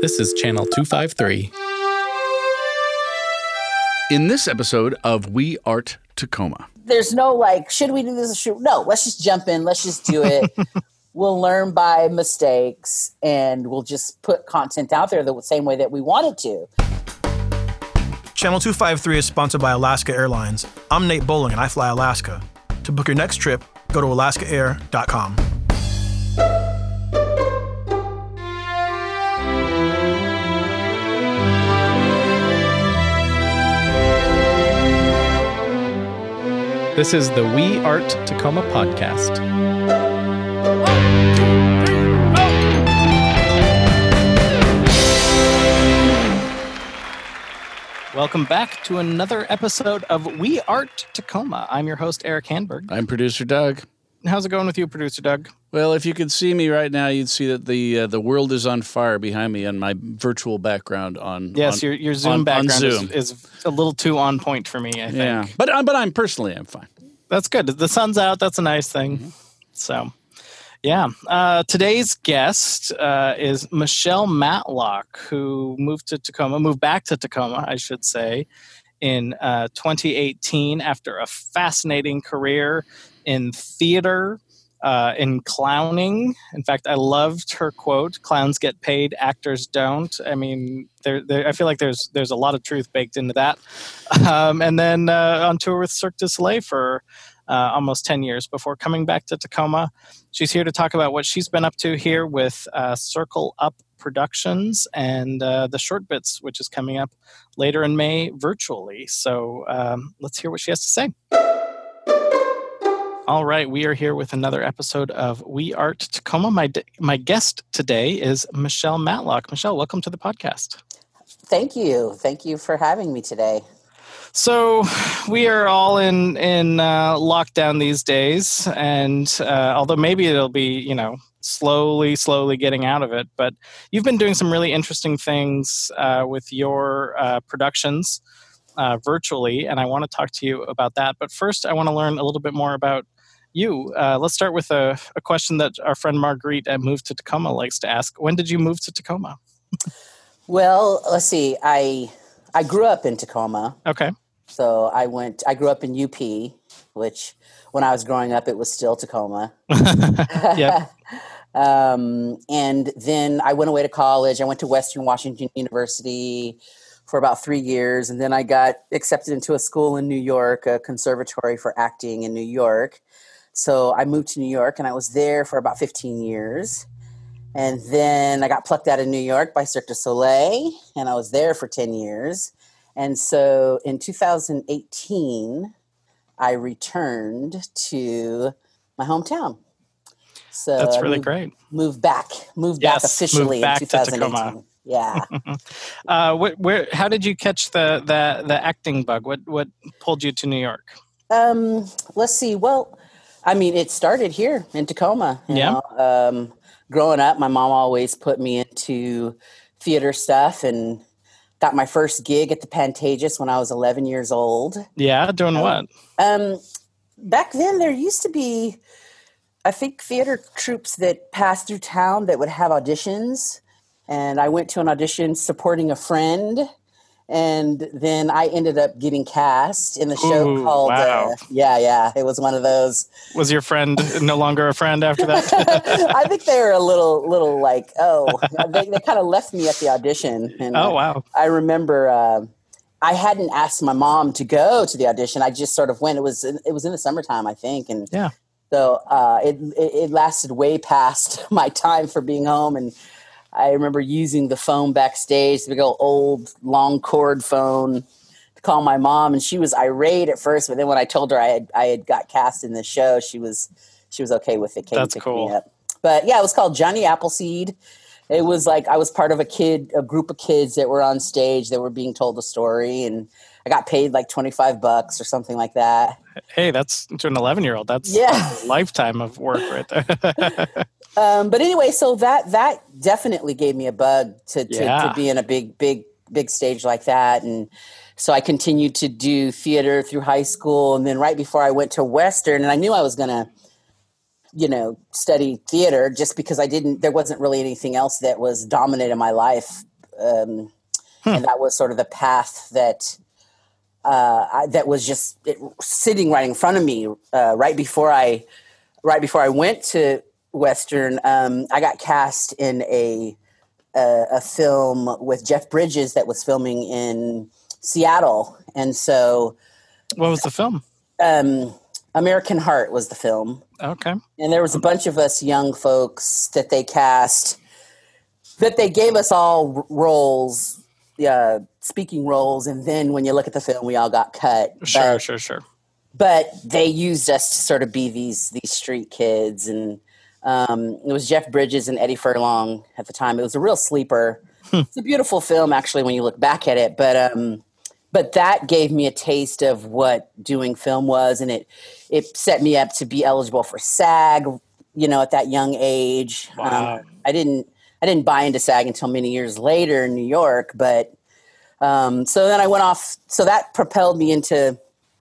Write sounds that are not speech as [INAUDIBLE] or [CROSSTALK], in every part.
This is Channel 253. In this episode of We Art Tacoma. There's no like, should we do this? Should no? Let's just jump in. Let's just do it. [LAUGHS] we'll learn by mistakes, and we'll just put content out there the same way that we wanted to. Channel 253 is sponsored by Alaska Airlines. I'm Nate Bowling and I fly Alaska. To book your next trip, go to alaskaair.com. This is the We Art Tacoma podcast. Welcome back to another episode of We Art Tacoma. I'm your host, Erik Hanberg. I'm producer Doug. How's it going with you, producer Doug? Well, if you could see me right now, you'd see that the uh, the world is on fire behind me and my virtual background on Yes, on, your, your Zoom on- on background Zoom. Is, is a little too on point for me, I think. yeah, but but I'm personally I'm fine. That's good. The sun's out. That's a nice thing. Mm-hmm. So, yeah. Uh, today's guest uh, is Michelle Matlock, who moved to Tacoma, moved back to Tacoma, I should say, in uh, 2018 after a fascinating career in theater. Uh, in clowning, in fact, I loved her quote: "Clowns get paid, actors don't." I mean, there, there I feel like there's there's a lot of truth baked into that. Um, and then uh, on tour with Cirque du Soleil for uh, almost 10 years before coming back to Tacoma. She's here to talk about what she's been up to here with uh, Circle Up Productions and uh, the Short Bits, which is coming up later in May virtually. So um, let's hear what she has to say. All right, we are here with another episode of We Art Tacoma. My, my guest today is Michelle Matlock. Michelle, welcome to the podcast. Thank you. Thank you for having me today. So we are all in in uh, lockdown these days, and uh, although maybe it'll be you know slowly, slowly getting out of it, but you've been doing some really interesting things uh, with your uh, productions uh, virtually, and I want to talk to you about that. But first, I want to learn a little bit more about you. Uh, let's start with a, a question that our friend Marguerite at Move to Tacoma likes to ask: When did you move to Tacoma? Well, let's see. I I grew up in Tacoma. Okay. So I went. I grew up in UP, which when I was growing up, it was still Tacoma. [LAUGHS] yeah. [LAUGHS] um, and then I went away to college. I went to Western Washington University for about three years, and then I got accepted into a school in New York, a conservatory for acting in New York. So I moved to New York, and I was there for about fifteen years. And then I got plucked out of New York by Cirque du Soleil, and I was there for ten years. And so in 2018, I returned to my hometown. So That's really moved, great. Moved back, moved back officially moved back in to 2018. Tacoma. Yeah. [LAUGHS] Uh, where, where, how did you catch the, the, the acting bug? What, what pulled you to New York? Um, let's see. Well, I mean, it started here in Tacoma. Yeah. Um, growing up, my mom always put me into theater stuff and got my first gig at the Pantages when I was 11 years old. Yeah, doing Oh. what? Um, back then, there used to be, I think, theater troops that passed through town that would have auditions. And I went to an audition supporting a friend. And then I ended up getting cast in the show Ooh, called, wow. uh, yeah, yeah, it was one of those. Was your friend no longer a friend after that? [LAUGHS] I think they were a little, little like, oh, they, they kind of left me at the audition. And oh, wow. I remember uh, I hadn't asked my mom to go to the audition. I just sort of went. It was it was in the summertime, I think, and Yeah. So uh, it, it it lasted way past [LAUGHS] my time for being home, and I remember using the phone backstage, the big old old long cord phone, to call my mom, and she was irate at first, but then when I told her I had I had got cast in the show, she was she was okay with it. Came That's cool. Me up. But yeah, it was called Johnny Appleseed. It was like I was part of a kid, a group of kids that were on stage that were being told a story, and I got paid like twenty five bucks or something like that. Hey, that's to an 11 year old. That's Yeah. a lifetime of work right there. [LAUGHS] Um, but anyway, so that that definitely gave me a bug to to, Yeah. to be in a big big big stage like that, and so I continued to do theater through high school, and then right before I went to Western, and I knew I was gonna you know, study theater just because I didn't, there wasn't really anything else that was dominant in my life. Um, hmm. And that was sort of the path that, uh, I, that was just it, sitting right in front of me uh, right before I, right before I went to Western. Um, I got cast in a, a, a film with Jeff Bridges that was filming in Seattle, and so. What was the film? Um, American Heart was the film. Okay. And there was a bunch of us young folks that they cast, that they gave us all roles, uh, speaking roles, and then when you look at the film, we all got cut. Sure, but, sure, sure. But they used us to sort of be these these street kids, and um, it was Jeff Bridges and Eddie Furlong at the time. It was a real sleeper. Hmm. It's a beautiful film, actually, when you look back at it. But um, but that gave me a taste of what doing film was, and it it set me up to be eligible for SAG. You know, at that young age, wow. um, I didn't I didn't buy into SAG until many years later in New York. But um, so then I went off. So that propelled me into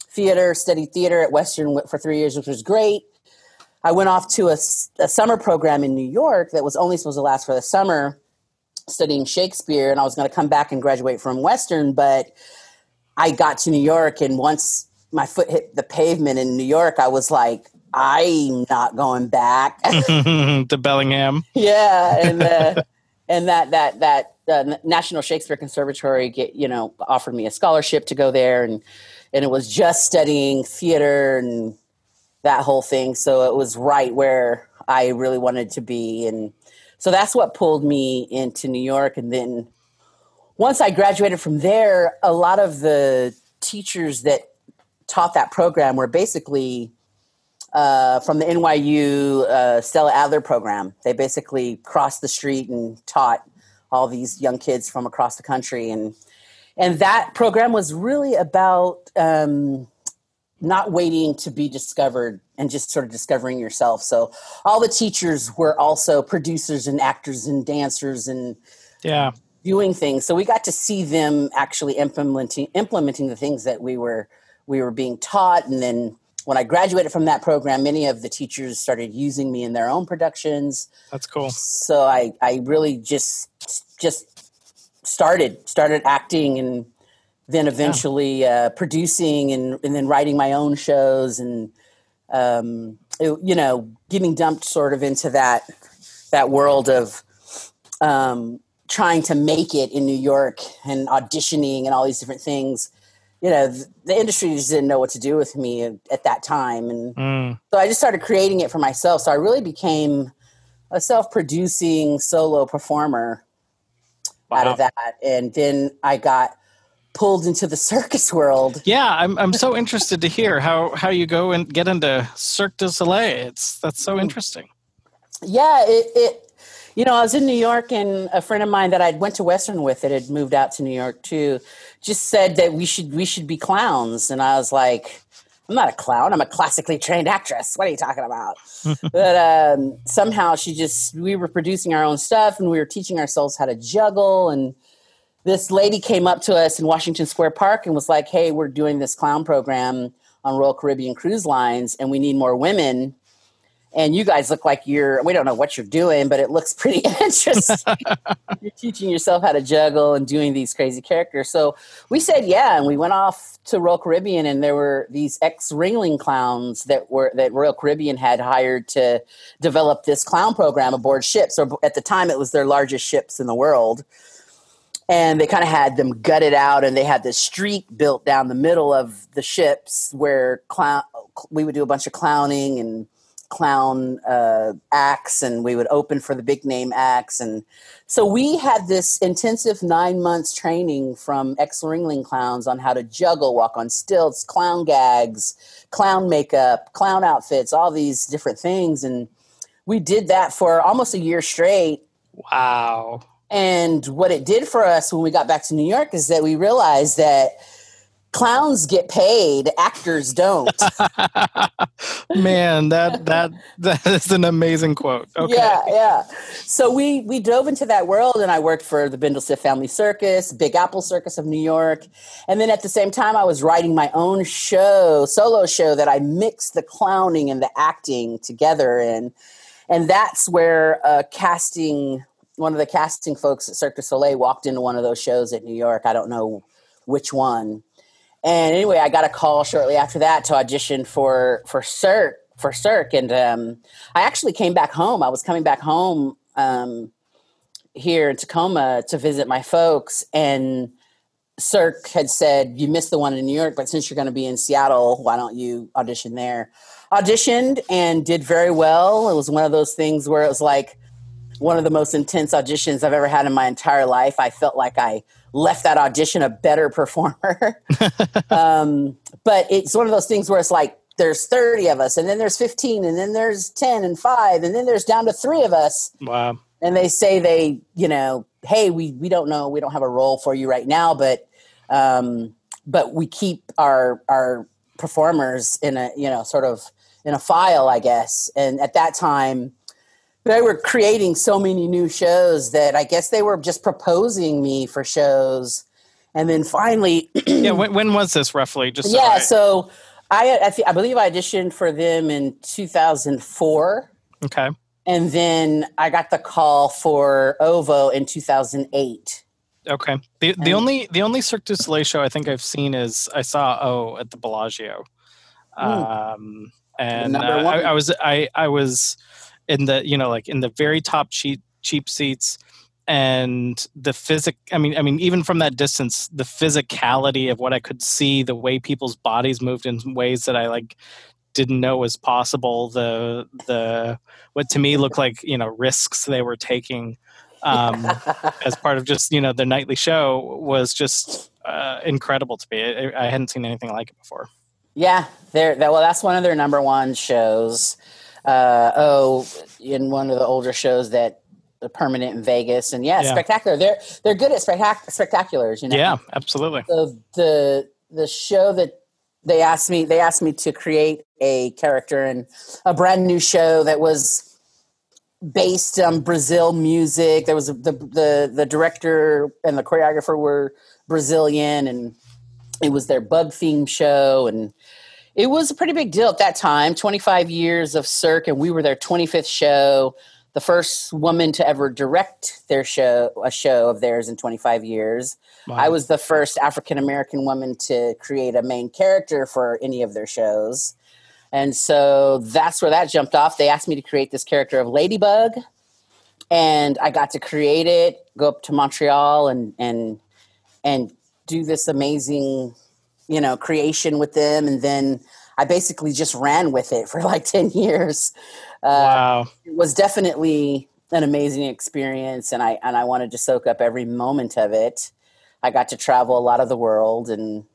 theater, studied theater at Western for three years, which was great. I went off to a, a summer program in New York that was only supposed to last for the summer, studying Shakespeare, and I was going to come back and graduate from Western, but I got to New York, and once my foot hit the pavement in New York, I was like, I'm not going back [LAUGHS] to Bellingham. [LAUGHS] Yeah, and uh, and that that that uh, National Shakespeare Conservatory get you know offered me a scholarship to go there, and and it was just studying theater and that whole thing. So it was right where I really wanted to be, and so that's what pulled me into New York, and then once I graduated from there, a lot of the teachers that taught that program were basically uh, from the NYU uh, Stella Adler program. They basically crossed the street and taught all these young kids from across the country, and and that program was really about um, not waiting to be discovered and just sort of discovering yourself. So all the teachers were also producers and actors and dancers and yeah doing things. So we got to see them actually implementing implementing the things that we were we were being taught. And then when I graduated from that program, many of the teachers started using me in their own productions. That's cool. So I I really just just started started acting and then eventually yeah. uh, producing and, and then writing my own shows and um, it, you know getting dumped sort of into that that world of um, trying to make it in New York and auditioning and all these different things, you know, the industry just didn't know what to do with me at that time. And mm. so I just started creating it for myself. So I really became a self producing solo performer wow. out of that. And then I got pulled into the [LAUGHS] circus world. Yeah, I'm I'm so interested to hear how how you go and get into Cirque du Soleil. It's that's so mm. interesting. Yeah, it, it you know, I was in New York, and a friend of mine that I'd went to Western with that had moved out to New York too, just said that we should we should be clowns, and I was like, I'm not a clown. I'm a classically trained actress. What are you talking about? [LAUGHS] but um, somehow she just we were producing our own stuff, and we were teaching ourselves how to juggle, and this lady came up to us in Washington Square Park and was like, "Hey, we're doing this clown program." on Royal Caribbean Cruise Lines, and we need more women and you guys look like you're we don't know what you're doing but it looks pretty [LAUGHS] interesting. [LAUGHS] You're teaching yourself how to juggle and doing these crazy characters. So we said yeah and we went off to royal caribbean and there were these ex ringling clowns that were that royal caribbean had hired to develop this clown program aboard ships or at the time it was their largest ships in the world. And they kind of had them gutted out and they had this street built down the middle of the ships where clown we would do a bunch of clowning and clown uh, acts and we would open for the big name acts. And so we had this intensive nine months training from ex ringling clowns on how to juggle walk on stilts clown gags clown makeup clown outfits all these different things. And we did that for almost a year straight. Wow. And what it did for us when we got back to new york is that we realized that clowns get paid, actors don't. [LAUGHS] Man, that that that is an amazing quote. Okay. Yeah, yeah. So we we dove into that world, and I worked for the Bindlestiff Family Circus, Big Apple Circus of New York, and then at the same time, I was writing my own show, solo show that I mixed the clowning and the acting together in, and that's where uh, casting. One of the casting folks at Cirque du Soleil walked into one of those shows at New York. I don't know which one, and anyway, I got a call shortly after that to audition for for Cirque for Cirque, and um, I actually came back home. I was coming back home um, here in Tacoma to visit my folks, and Cirque had said, "You missed the one in New York, but since you're going to be in Seattle, why don't you audition there?" Auditioned and did very well. It was one of those things where it was like one of the most intense auditions I've ever had in my entire life. I felt like I left that audition a better performer. [LAUGHS] um, but it's one of those things where it's like there's 30 of us, and then there's 15, and then there's 10 and five, and then there's down to three of us. Wow. And they say they, you know, hey, we we don't know, we don't have a role for you right now, but um, but we keep our our performers in a you know sort of in a file, I guess. And at that time, they were creating so many new shows that I guess they were just proposing me for shows. And then finally, [CLEARS THROAT] yeah. When, when, was this roughly? Just so yeah. I, so I, I, th- I, believe I auditioned for them in 2004. Okay. And then I got the call for OVO in 2008. Okay. The the only the only Cirque du Soleil show I think I've seen is I saw O at the Bellagio. Mm. Um, and uh, I, I was I I was in the you know like in the very top cheap cheap seats and the physic i mean i mean even from that distance the physicality of what i could see the way people's bodies moved in ways that i like didn't know was possible the the what to me looked like you know risks they were taking um, [LAUGHS] as part of just you know the nightly show was just uh, incredible to me. I, I hadn't seen anything like it before. Yeah they're well that's one of their number one shows uh, oh, in one of the older shows that the permanent in Vegas, and yeah, yeah. spectacular. They're they're good at spectac- spectaculars, you know. Yeah, absolutely. So the the show that they asked me they asked me to create a character in a brand new show that was based on Brazil music. There was the the the director and the choreographer were Brazilian, and it was their bug theme show, and it was a pretty big deal at that time 25 years of cirque and we were their 25th show the first woman to ever direct their show a show of theirs in 25 years. Wow. i was the first african american woman to create a main character for any of their shows. And so that's where that jumped off. They asked me to create this character of ladybug and i got to create it go up to montreal and and and do this amazing you know creation with them and then i basically just ran with it for [LAUGHS] like 10 years. Uh, wow. it was definitely an amazing experience and i and i wanted to soak up every moment of it. I got to travel a lot of the world and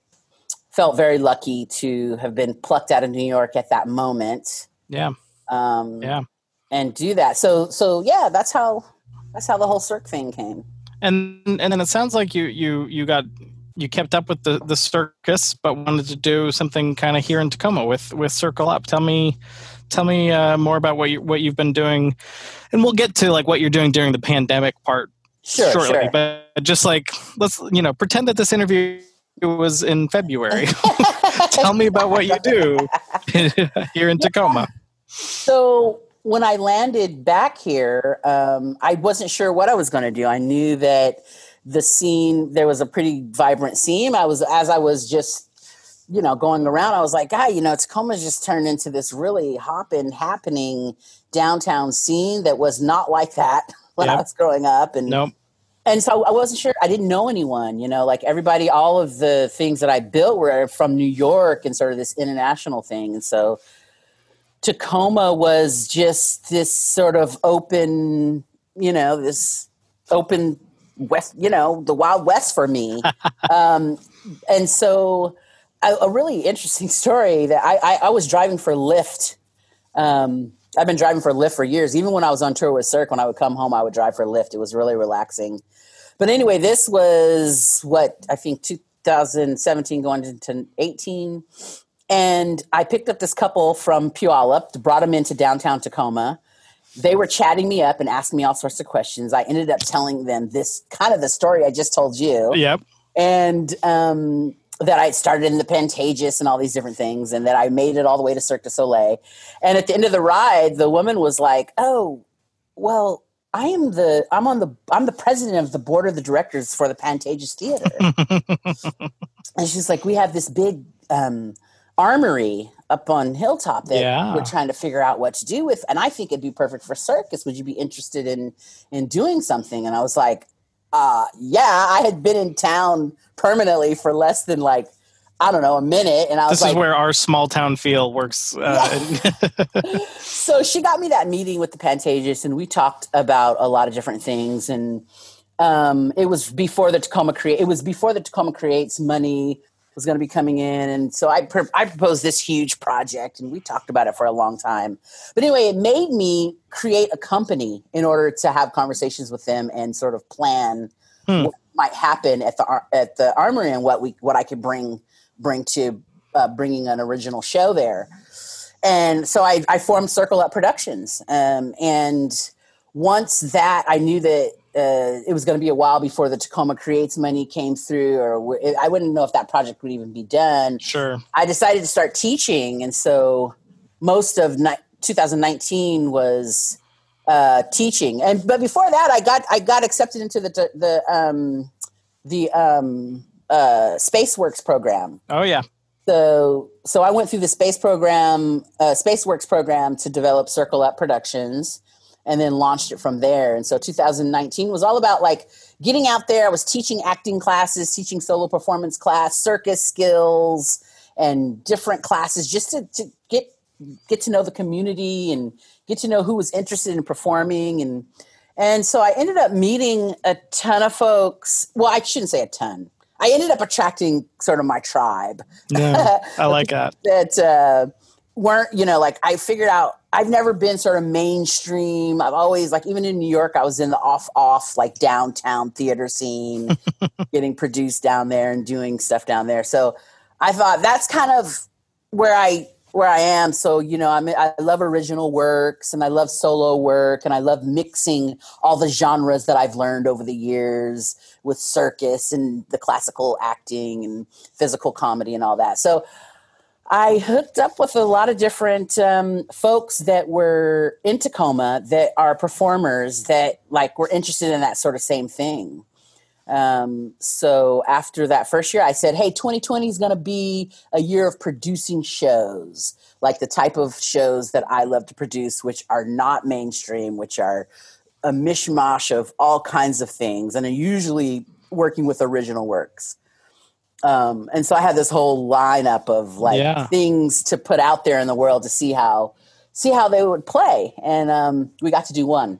felt very lucky to have been plucked out of new york at that moment. Yeah. Um yeah. and do that. So so yeah that's how that's how the whole Cirque thing came. And and then it sounds like you you you got you kept up with the, the circus, but wanted to do something kind of here in Tacoma with with Circle Up. Tell me, tell me uh, more about what you what you've been doing, and we'll get to like what you're doing during the pandemic part sure, shortly. Sure. But just like let's you know pretend that this interview was in February. [LAUGHS] tell me about what you do [LAUGHS] here in Tacoma. So when I landed back here, um, I wasn't sure what I was going to do. I knew that the scene there was a pretty vibrant scene i was as i was just you know going around i was like god you know tacoma's just turned into this really hopping happening downtown scene that was not like that [LAUGHS] when yep. i was growing up and nope. and so i wasn't sure i didn't know anyone you know like everybody all of the things that i built were from new york and sort of this international thing and so tacoma was just this sort of open you know this open west, you know, the Wild West for me. [LAUGHS] um, and so, a, a, really interesting [LAUGHS] story that I, I, I was driving for Lyft. Um, I've been driving for Lyft for years. Even when I was on tour with Cirque, when I would come home, I would drive for Lyft. It was really relaxing. But anyway, this was what I think 2017 going into 18. And I picked up this couple from Puyallup, brought them into downtown Tacoma. They were chatting me up and asking me all sorts of questions. I ended up telling them this kind of the story I just told you. Yep. And um, that I started in the Pantages and all these different things, and that I made it all the way to Cirque du Soleil. And at the end of the ride, the woman was like, "Oh, well, I am the I'm on the I'm the president of the board of the directors for the Pantages Theater." [LAUGHS] and she's like, "We have this big um, armory up on Hilltop that Yeah. we're trying to figure out what to do with, and I think it'd be perfect for circus. Would you be interested in in doing something?" And I was like, uh, "Yeah." I had been in town permanently for less than like I don't know a minute, and I was like, This like, is where our small town feel works. Uh, [LAUGHS] [LAUGHS] so she got me that meeting with the Pantages, and we talked about a lot of different things. And um, it was before the Tacoma create. It was before the Tacoma creates money was going to be coming in, and so I pr- I proposed this huge project, and we talked about it for a long time. But anyway, it made me create a company in order to have conversations with them and sort of plan Hmm. what might happen at the ar- at the armory and what we what I could bring bring to uh, bringing an original show there and so I, I formed Circle Up Productions. Um, and once that, I knew that uh, it was going to be a while before the Tacoma Creates money came through, or w- I wouldn't know if that project would even be done. sure. I decided to start teaching, and so most of ni- 2019 was uh, teaching. And but before that, I got I got accepted into the the um, the um, uh, SpaceWorks program Oh yeah. so so I went through the space program, uh, SpaceWorks program to develop Circle Up Productions, and then launched it from there. And so 2019 was all about like getting out there. I was teaching acting classes, teaching solo performance class, circus skills, and different classes just to, to get get to know the community and get to know who was interested in performing and and so I ended up meeting a ton of folks. Well, I shouldn't say a ton. I ended up attracting sort of my tribe Yeah, I [LAUGHS] like that. that uh, weren't you know like I figured out I've never been sort of mainstream. I've always like even in New York I was in the off off like downtown theater scene, [LAUGHS] getting produced down there and doing stuff down there. So I thought that's kind of where I where I am. So you know I'm I love original works and I love solo work and I love mixing all the genres that I've learned over the years with circus and the classical acting and physical comedy and all that. So I hooked up with a lot of different um, folks that were in Tacoma that are performers that like were interested in that sort of same thing. Um, so after that first year, I said, "Hey, 2020 is going to be a year of producing shows, like the type of shows that I love to produce, which are not mainstream, which are a mishmash of all kinds of things, and are usually working with original works." Um, and so I had this whole lineup of like Yeah. things to put out there in the world to see how see how they would play, and um, we got to do one.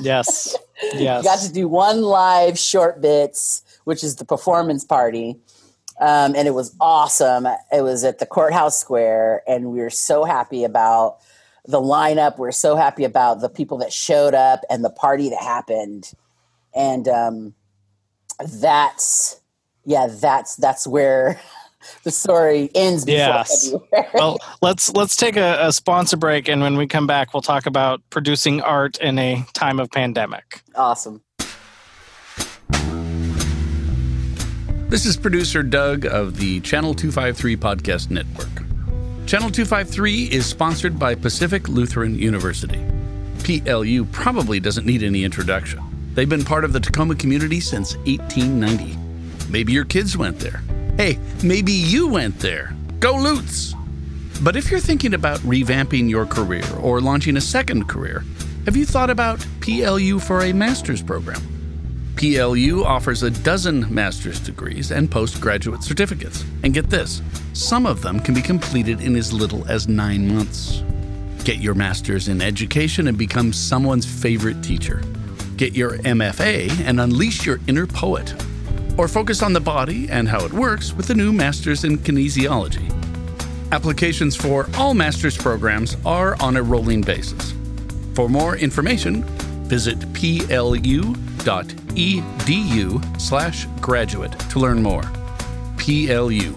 Yes. Yes. [LAUGHS] We got to do one live short bits, which is the performance party. Um, and it was awesome. It was at the courthouse square, and we were so happy about the lineup. We are so happy about the people that showed up and the party that happened. And um, that's yeah, that's that's where [LAUGHS] the story ends before Yes. February. well, let's let's take a, a sponsor break, and when we come back, we'll talk about producing art in a time of pandemic. awesome. This is producer Doug of the Channel 253 Podcast Network. Channel 253 is sponsored by Pacific Lutheran University. PLU probably doesn't need any introduction. They've been part of the Tacoma community since 1890. Maybe your kids went there. Hey, maybe you went there. Go Lutes! But if you're thinking about revamping your career or launching a second career, have you thought about PLU for a master's program? PLU offers a dozen master's degrees and postgraduate certificates. And get this some of them can be completed in as little as nine months. Get your master's in education and become someone's favorite teacher. Get your MFA and unleash your inner poet. Or focus on the body and how it works with the new master's in kinesiology. Applications for all master's programs are on a rolling basis. For more information, visit plu.edu slash graduate to learn more. PLU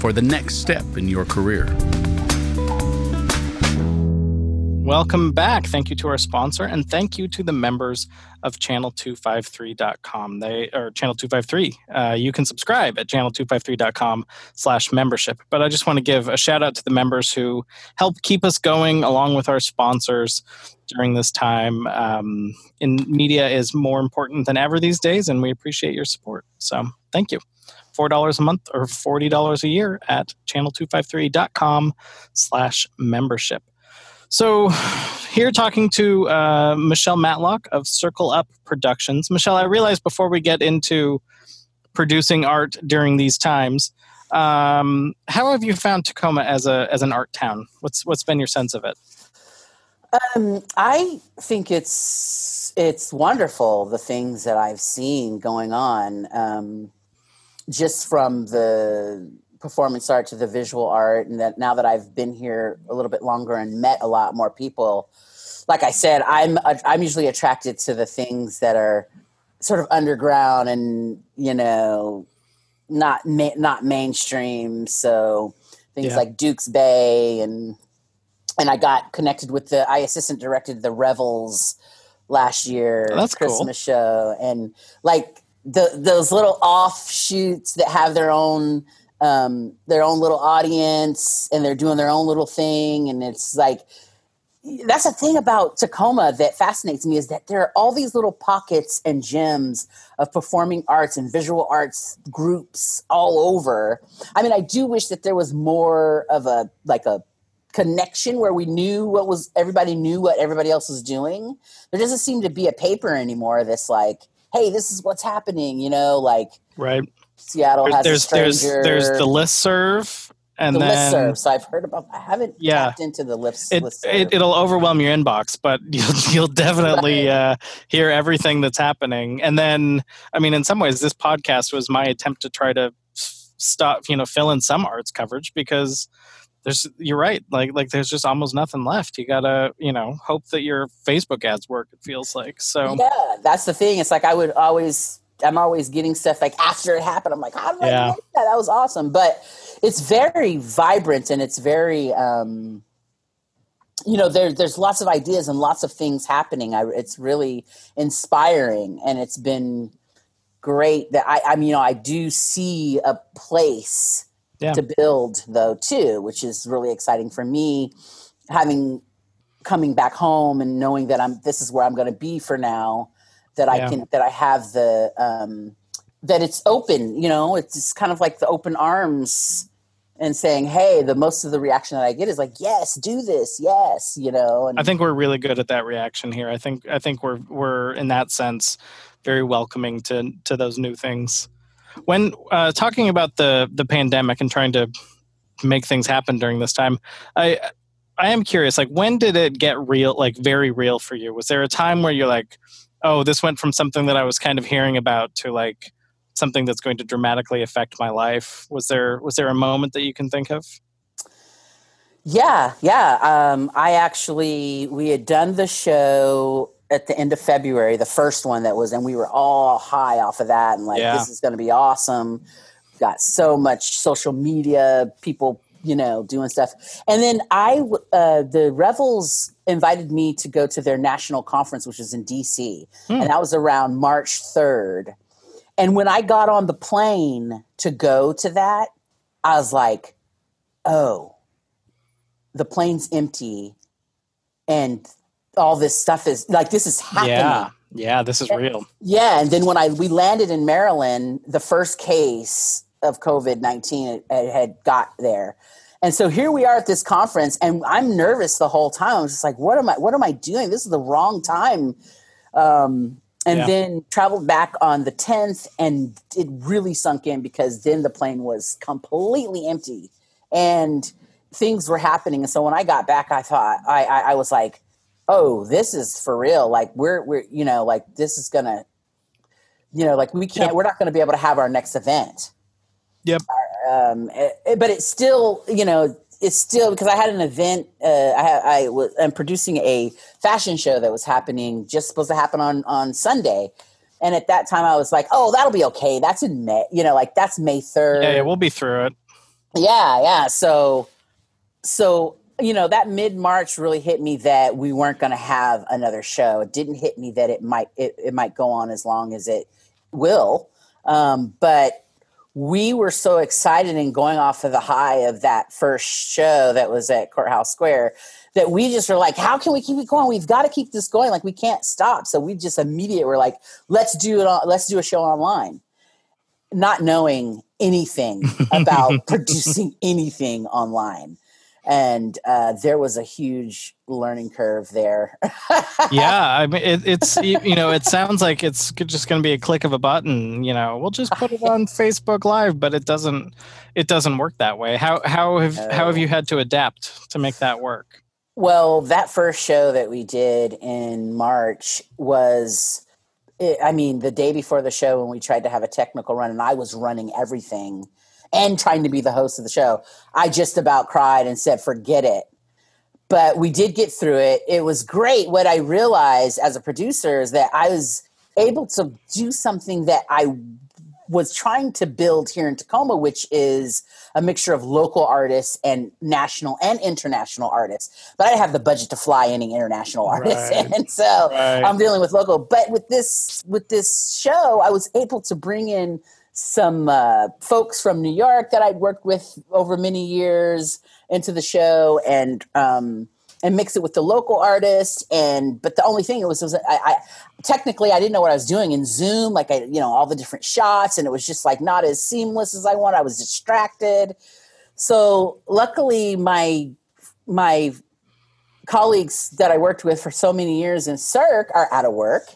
for the next step in your career. Welcome back. Thank you to our sponsor, and thank you to the members of channel253.com. They or channel253. Uh, you can subscribe at channel253.com slash membership. But I just want to give a shout out to the members who help keep us going along with our sponsors during this time. Um, in media is more important than ever these days, and we appreciate your support. So thank you. $4 a month or $40 a year at channel253.com slash membership. So, here talking to uh, Michelle Matlock of Circle Up Productions. Michelle, I realize before we get into producing art during these times, um, how have you found Tacoma as a as an art town? What's what's been your sense of it? Um, I think it's it's wonderful the things that I've seen going on, um, just from the performance art to the visual art and that now that I've been here a little bit longer and met a lot more people like I said I'm I'm usually attracted to the things that are sort of underground and you know not ma- not mainstream so things Yeah. like Dukesbay and and I got connected with the I assistant directed the Revels last year Oh, that's cool. Christmas show and like the those little offshoots that have their own um, their own little audience and they're doing their own little thing and it's like that's the thing about Tacoma that fascinates me is that there are all these little pockets and gems of performing arts and visual arts groups all over. I mean, I do wish that there was more of a like a connection where we knew what was everybody knew what everybody else was doing. There doesn't seem to be a paper anymore that's like, hey, this is what's happening, you know, like Right. Seattle has There's a there's stranger. there's the listserv and the then listserv. So I've heard about. I haven't Yeah. tapped into the list. it, listserv. it it'll overwhelm your inbox, but [LAUGHS] you'll you'll definitely uh, hear everything that's happening. And then, I mean, in some ways, this podcast was my attempt to try to stop, you know, fill in some arts coverage because there's you're right, like like there's just almost nothing left. You gotta, you know, hope that your Facebook ads work. It feels like so. yeah, that's the thing. It's like I would always. I'm always getting stuff like after it happened. I'm like, how did Yeah. I get that? That was awesome. But it's very vibrant and it's very, um, you know, there, there's lots of ideas and lots of things happening. I, it's really inspiring and it's been great that I, I mean, you know, I do see a place Yeah. to build though too, which is really exciting for me having coming back home and knowing that I'm this is where I'm going to be for now that I can that I have the um that it's open, you know, it's kind of like the open arms and saying, "Hey, the most of the reaction that I get is like, "Yes, do this. Yes," you know, and I think we're really good at that reaction here. I think I think we're we're in that sense very welcoming to to those new things. When uh, talking about the the pandemic and trying to make things happen during this time, I I am curious. Like, when did it get real? Like, very real for you? Was there a time where you're like, oh, this went from something that I was kind of hearing about to like something that's going to dramatically affect my life? Was there was there a moment that you can think of? Yeah, yeah. Um, I actually we had done the show at the end of February, the first one that was, and we were all high off of that, and like Yeah. this is going to be awesome. Got so much social media, people, you know, doing stuff, and then I, uh, the Revels invited me to go to their national conference, which was in DC, Hmm. and that was around March third. And when I got on the plane to go to that, I was like, oh the plane's empty and all this stuff is like this is happening Yeah, yeah, this is real. yeah and then when i we landed in maryland the first case of covid-19 had, had got there. And so here we are at this conference and i'm nervous the whole time. I'm just like what am i what am i doing? This is the wrong time. Um, and Yeah. then traveled back on the 10th and it really sunk in because then the plane was completely empty and things were happening. And so when i got back i thought i i, I was like oh this is for real. Like we're we're you know like this is gonna you know like we can't Yep. we're not gonna be able to have our next event Yep. um but it's still you know it's still because i had an event uh i i was i'm producing a fashion show that was happening just supposed to happen on on sunday And at that time, I was like, "Oh, that'll be okay. That's in May. You know, like that's May third. Yeah, yeah, we'll be through it. Yeah, yeah. So, so you know, that mid March really hit me that we weren't going to have another show. It didn't hit me that it might it, it might go on as long as it will. Um, but we were so excited and going off of the high of that first show that was at Courthouse Square that we just were like, how can we keep it going? We've got to keep this going. Like we can't stop. So we just immediately were like, let's do it. On, let's do a show online, not knowing anything [LAUGHS] about producing anything online and uh, there was a huge learning curve there. yeah, [LAUGHS] I mean, it, it's you know, it sounds like it's just going to be a click of a button. You know, we'll just put it on Facebook Live, but it doesn't. It doesn't work that way. How how have how have you had to adapt to make that work? Well, that first show that we did in March was. I mean, the day before the show, when we tried to have a technical run, and I was running everything and trying to be the host of the show. I just about cried and said, forget it. But we did get through it. It was great. What I realized as a producer is that I was able to do something that I was trying to build here in Tacoma, which is a mixture of local artists and national and international artists. But I have the budget to fly any international artists, right. [LAUGHS] and so right. I'm dealing with local. But with this with this show, I was able to bring in some uh, folks from New York that I'd worked with over many years into the show and um, and mix it with the local artists and but the only thing it was, was I, I, technically I didn't know what I was doing in Zoom like I you know all the different shots and it was just like not as seamless as I want. I was distracted. So luckily my my colleagues that I worked with for so many years in Cirque are out of work.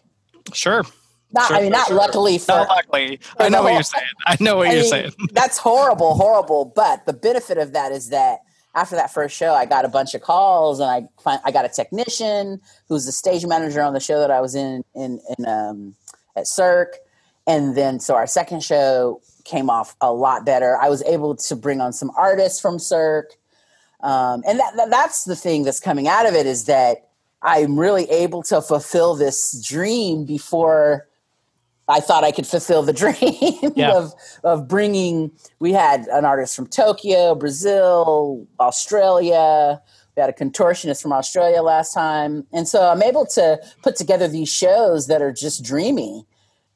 Sure not, sure, I mean, not sure. luckily for. Not luckily. I know what you're saying. I know what I you're mean, saying. [LAUGHS] that's horrible, horrible. But the benefit of that is that after that first show, I got a bunch of calls, and I find, I got a technician who's the stage manager on the show that I was in in, in um, at Cirque, and then so our second show came off a lot better. I was able to bring on some artists from Cirque, um, and that, that that's the thing that's coming out of it is that I'm really able to fulfill this dream before I thought I could fulfill the [LAUGHS] dream yeah. of of bringing. We had an artist from Tokyo, Brazil, Australia. We had a contortionist from Australia last time, and so I'm able to put together these shows that are just dreamy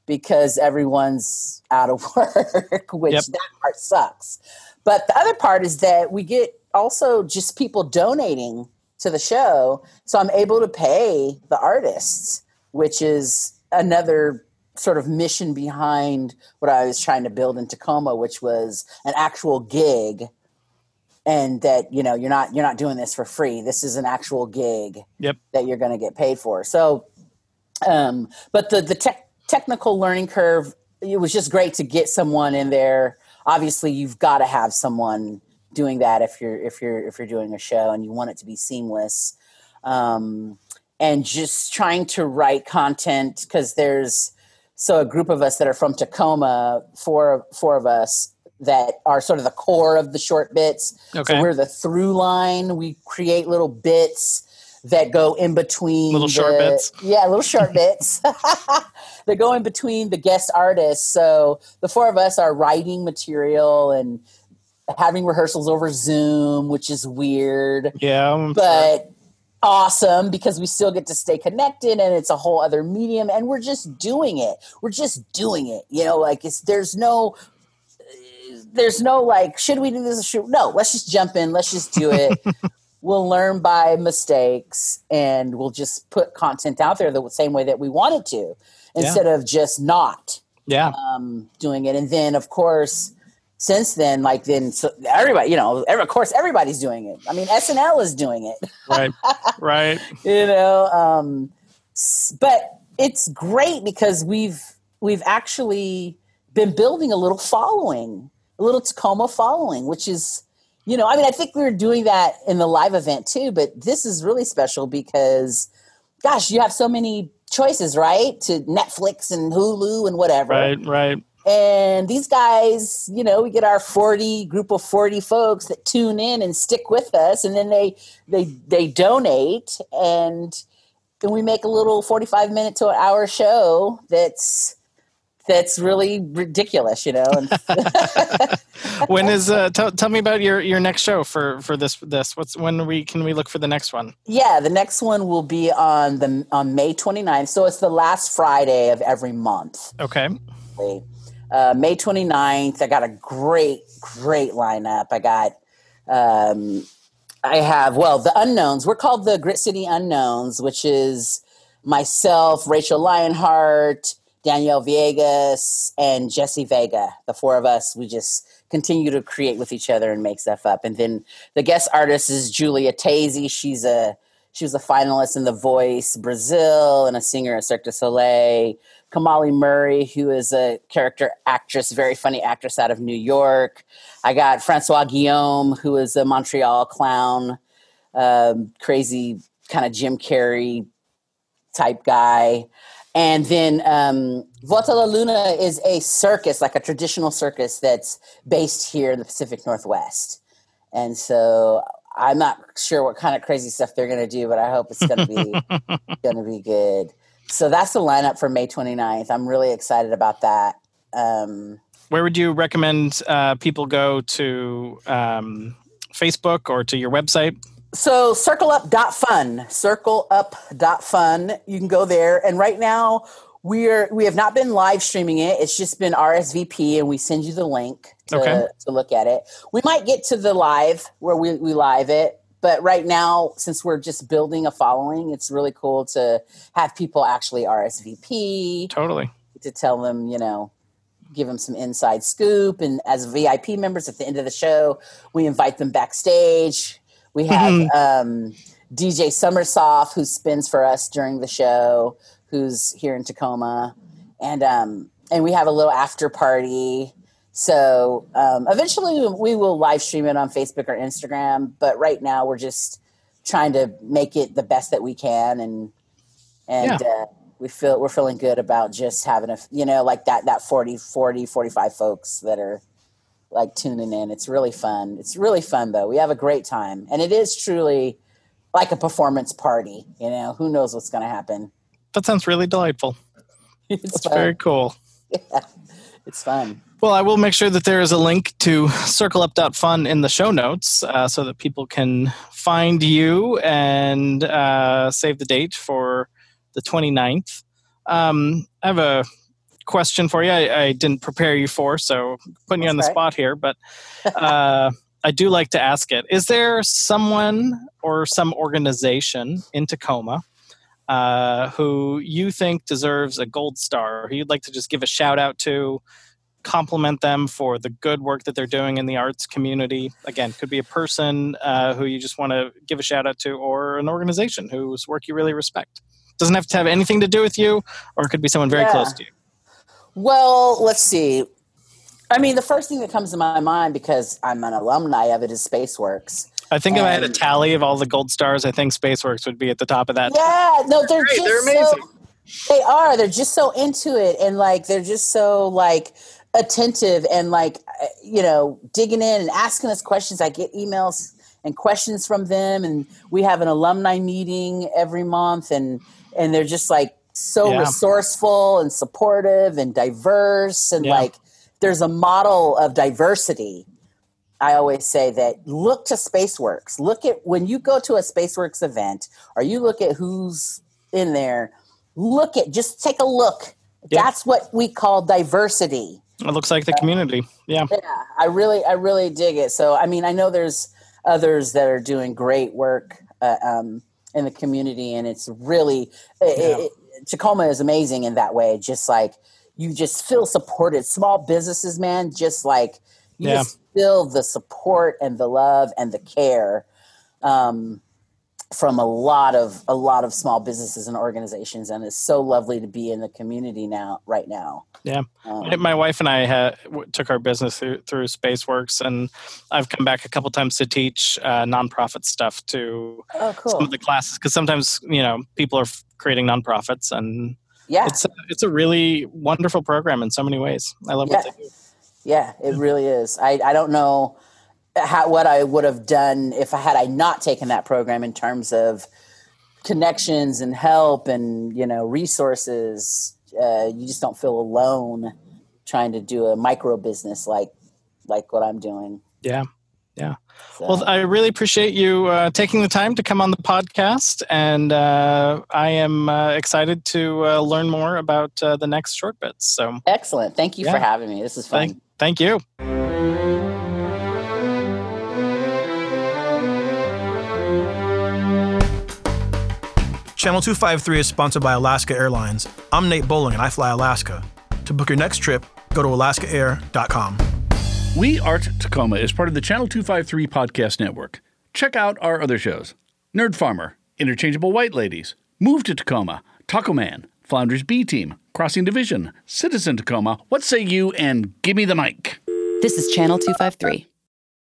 because everyone's out of [LAUGHS] work, which yep. that part sucks. But the other part is that we get also just people donating to the show, so I'm able to pay the artists, which is another sort of mission behind what I was trying to build in Tacoma, which was an actual gig and that you know you're not you're not doing this for free. This is an actual gig yep. that you're going to get paid for. So um but the the tech, technical learning curve it was just great to get someone in there. Obviously you've got to have someone doing that if you're if you're if you're doing a show and you want it to be seamless. Um and just trying to write content because there's so a group of us that are from Tacoma, four four of us that are sort of the core of the short bits. Okay. So we're the through line. We create little bits that go in between little the, short bits. Yeah, little short [LAUGHS] bits. [LAUGHS] they go in between the guest artists. So the four of us are writing material and having rehearsals over Zoom, which is weird. Yeah, I'm but sure awesome because we still get to stay connected and it's a whole other medium and we're just doing it. We're just doing it you know like it's there's no there's no like should we do this? Should, no let's just jump in let's just do it. [LAUGHS] We'll learn by mistakes and we'll just put content out there the same way that we wanted to instead yeah. of just not yeah. um, doing it. And then of course since then, like then so everybody, you know, every, of course everybody's doing it. I mean, SNL is doing it. right, right. [LAUGHS] You know, um, but it's great because we've we've actually been building a little following, a little Tacoma following, which is, you know, I mean, I think we were doing that in the live event too, but this is really special because, gosh, you have so many choices, right? To Netflix and Hulu and whatever. Right, right and these guys, you know, we get our 40 group of 40 folks that tune in and stick with us and then they they they donate and then we make a little 45 minute to an hour show that's that's really ridiculous, you know. [LAUGHS] when is uh, tell, tell me about your your next show for for this this what's when we can we look for the next one? Yeah, the next one will be on the on May 29th. So it's the last Friday of every month. Okay. Uh, May 29th, I got a great great lineup. I got um I have well, the unknowns. We're called the Grit City Unknowns, which is myself, Rachel Lionheart, Danielle Viegas, and Jesse Vega. The four of us, we just continue to create with each other and make stuff up. And then the guest artist is Julia Tazy. She's a she was a finalist in The Voice Brazil and a singer at Cirque du Soleil. Kamali Murray, who is a character actress, very funny actress out of New York. I got Francois Guillaume, who is a Montreal clown, um, crazy kind of Jim Carrey type guy. And then um, Volta la Luna is a circus, like a traditional circus that's based here in the Pacific Northwest. And so I'm not sure what kind of crazy stuff they're going to do, but I hope it's going to be [LAUGHS] going to be good. So that's the lineup for May 29th. I'm really excited about that. Um, Where would you recommend uh, people go to um, Facebook or to your website? So circleup.fun, circleup.fun. You can go there. And right now we're we have not been live streaming it. It's just been RSVP and we send you the link to, Okay. to look at it. We might get to the live where we, we live it. But right now, since we're just building a following, it's really cool to have people actually RSVP Totally. to tell them, you know, give them some inside scoop. And as VIP members at the end of the show, we invite them backstage. We have um, DJ Summersoft who spins for us during the show, who's here in Tacoma, and um, and we have a little after party. So um, eventually we will live stream it on Facebook or Instagram, but right now we're just trying to make it the best that we can, and and uh, we feel we're feeling good about just having a you know like that that 40 40 45 folks that are like tuning in. It's really fun. It's really fun though. We have a great time. And it is truly like a performance party you know? Who knows what's going to happen? That sounds really delightful. [LAUGHS] it's That's very cool. [LAUGHS] yeah. It's fun Well, I will make sure that there is a link to circleup.fun in the show notes uh, so that people can find you and uh, save the date for the 29th. Um, I have a question for you I, I didn't prepare you for, so putting you on the That's spot here, but uh, I do like to ask it. Is there someone or some organization in Tacoma uh, who you think deserves a gold star, who you'd like to just give a shout out to, compliment them for the good work that they're doing in the arts community? Again, could be a person uh, who you just want to give a shout out to, or an organization whose work you really respect. Doesn't have to have anything to do with you, or it could be someone very Yeah. close to you. well let's see i mean the first thing that comes to my mind because i'm an alumni of it is spaceworks I think if I had a tally of all the gold stars, I think SpaceWorks would be at the top of that. yeah no they're Great, just they're so amazing. They are. They're just so into it, and like they're just so like attentive and like uh, you know digging in and asking us questions. I get emails and questions from them, and we have an alumni meeting every month, and and they're just like so Yeah. resourceful and supportive and diverse, and Yeah. like there's a model of diversity. I always say that look to SpaceWorks. Look at when you go to a SpaceWorks event or you look at who's in there, look at just take a look. Yeah. That's what we call diversity. It looks like the community. Yeah. Yeah, I really, I really dig it. So, I mean, I know there's others that are doing great work uh, um, in the community, and it's really it, Yeah. it, Tacoma is amazing in that way. Just like you just feel supported. Small businesses, man, just like you Yeah. just feel the support and the love and the care um, from a lot of a lot of small businesses and organizations, and it's so lovely to be in the community now, right now. Yeah. Um, My wife and I had, w- took our business through, through SpaceWorks, and I've come back a couple times to teach uh, nonprofit stuff to oh, some of the classes because sometimes you know people are f- creating nonprofits, and Yeah, it's a, it's a really wonderful program in so many ways. I love what they do. Yeah, it really is. I, I don't know how what I would have done if I had I not taken that program in terms of connections and help and you know resources, uh, you just don't feel alone trying to do a micro business like like what I'm doing. Yeah. Yeah. So. Well, I really appreciate you uh, taking the time to come on the podcast, and uh, I am uh, excited to uh, learn more about uh, the next short bits. So excellent! Thank you yeah. for having me. This is fun. Thank, thank you. Channel 253 is sponsored by Alaska Airlines. I'm Nate Bowling and I fly Alaska. To book your next trip, go to alaskaair.com. We Art Tacoma is part of the Channel 253 podcast network. Check out our other shows Nerd Farmer, Interchangeable White Ladies, Move to Tacoma, Taco Man, Flounders B Team, Crossing Division, Citizen Tacoma, What Say You, and Gimme the Mic. This is Channel 253.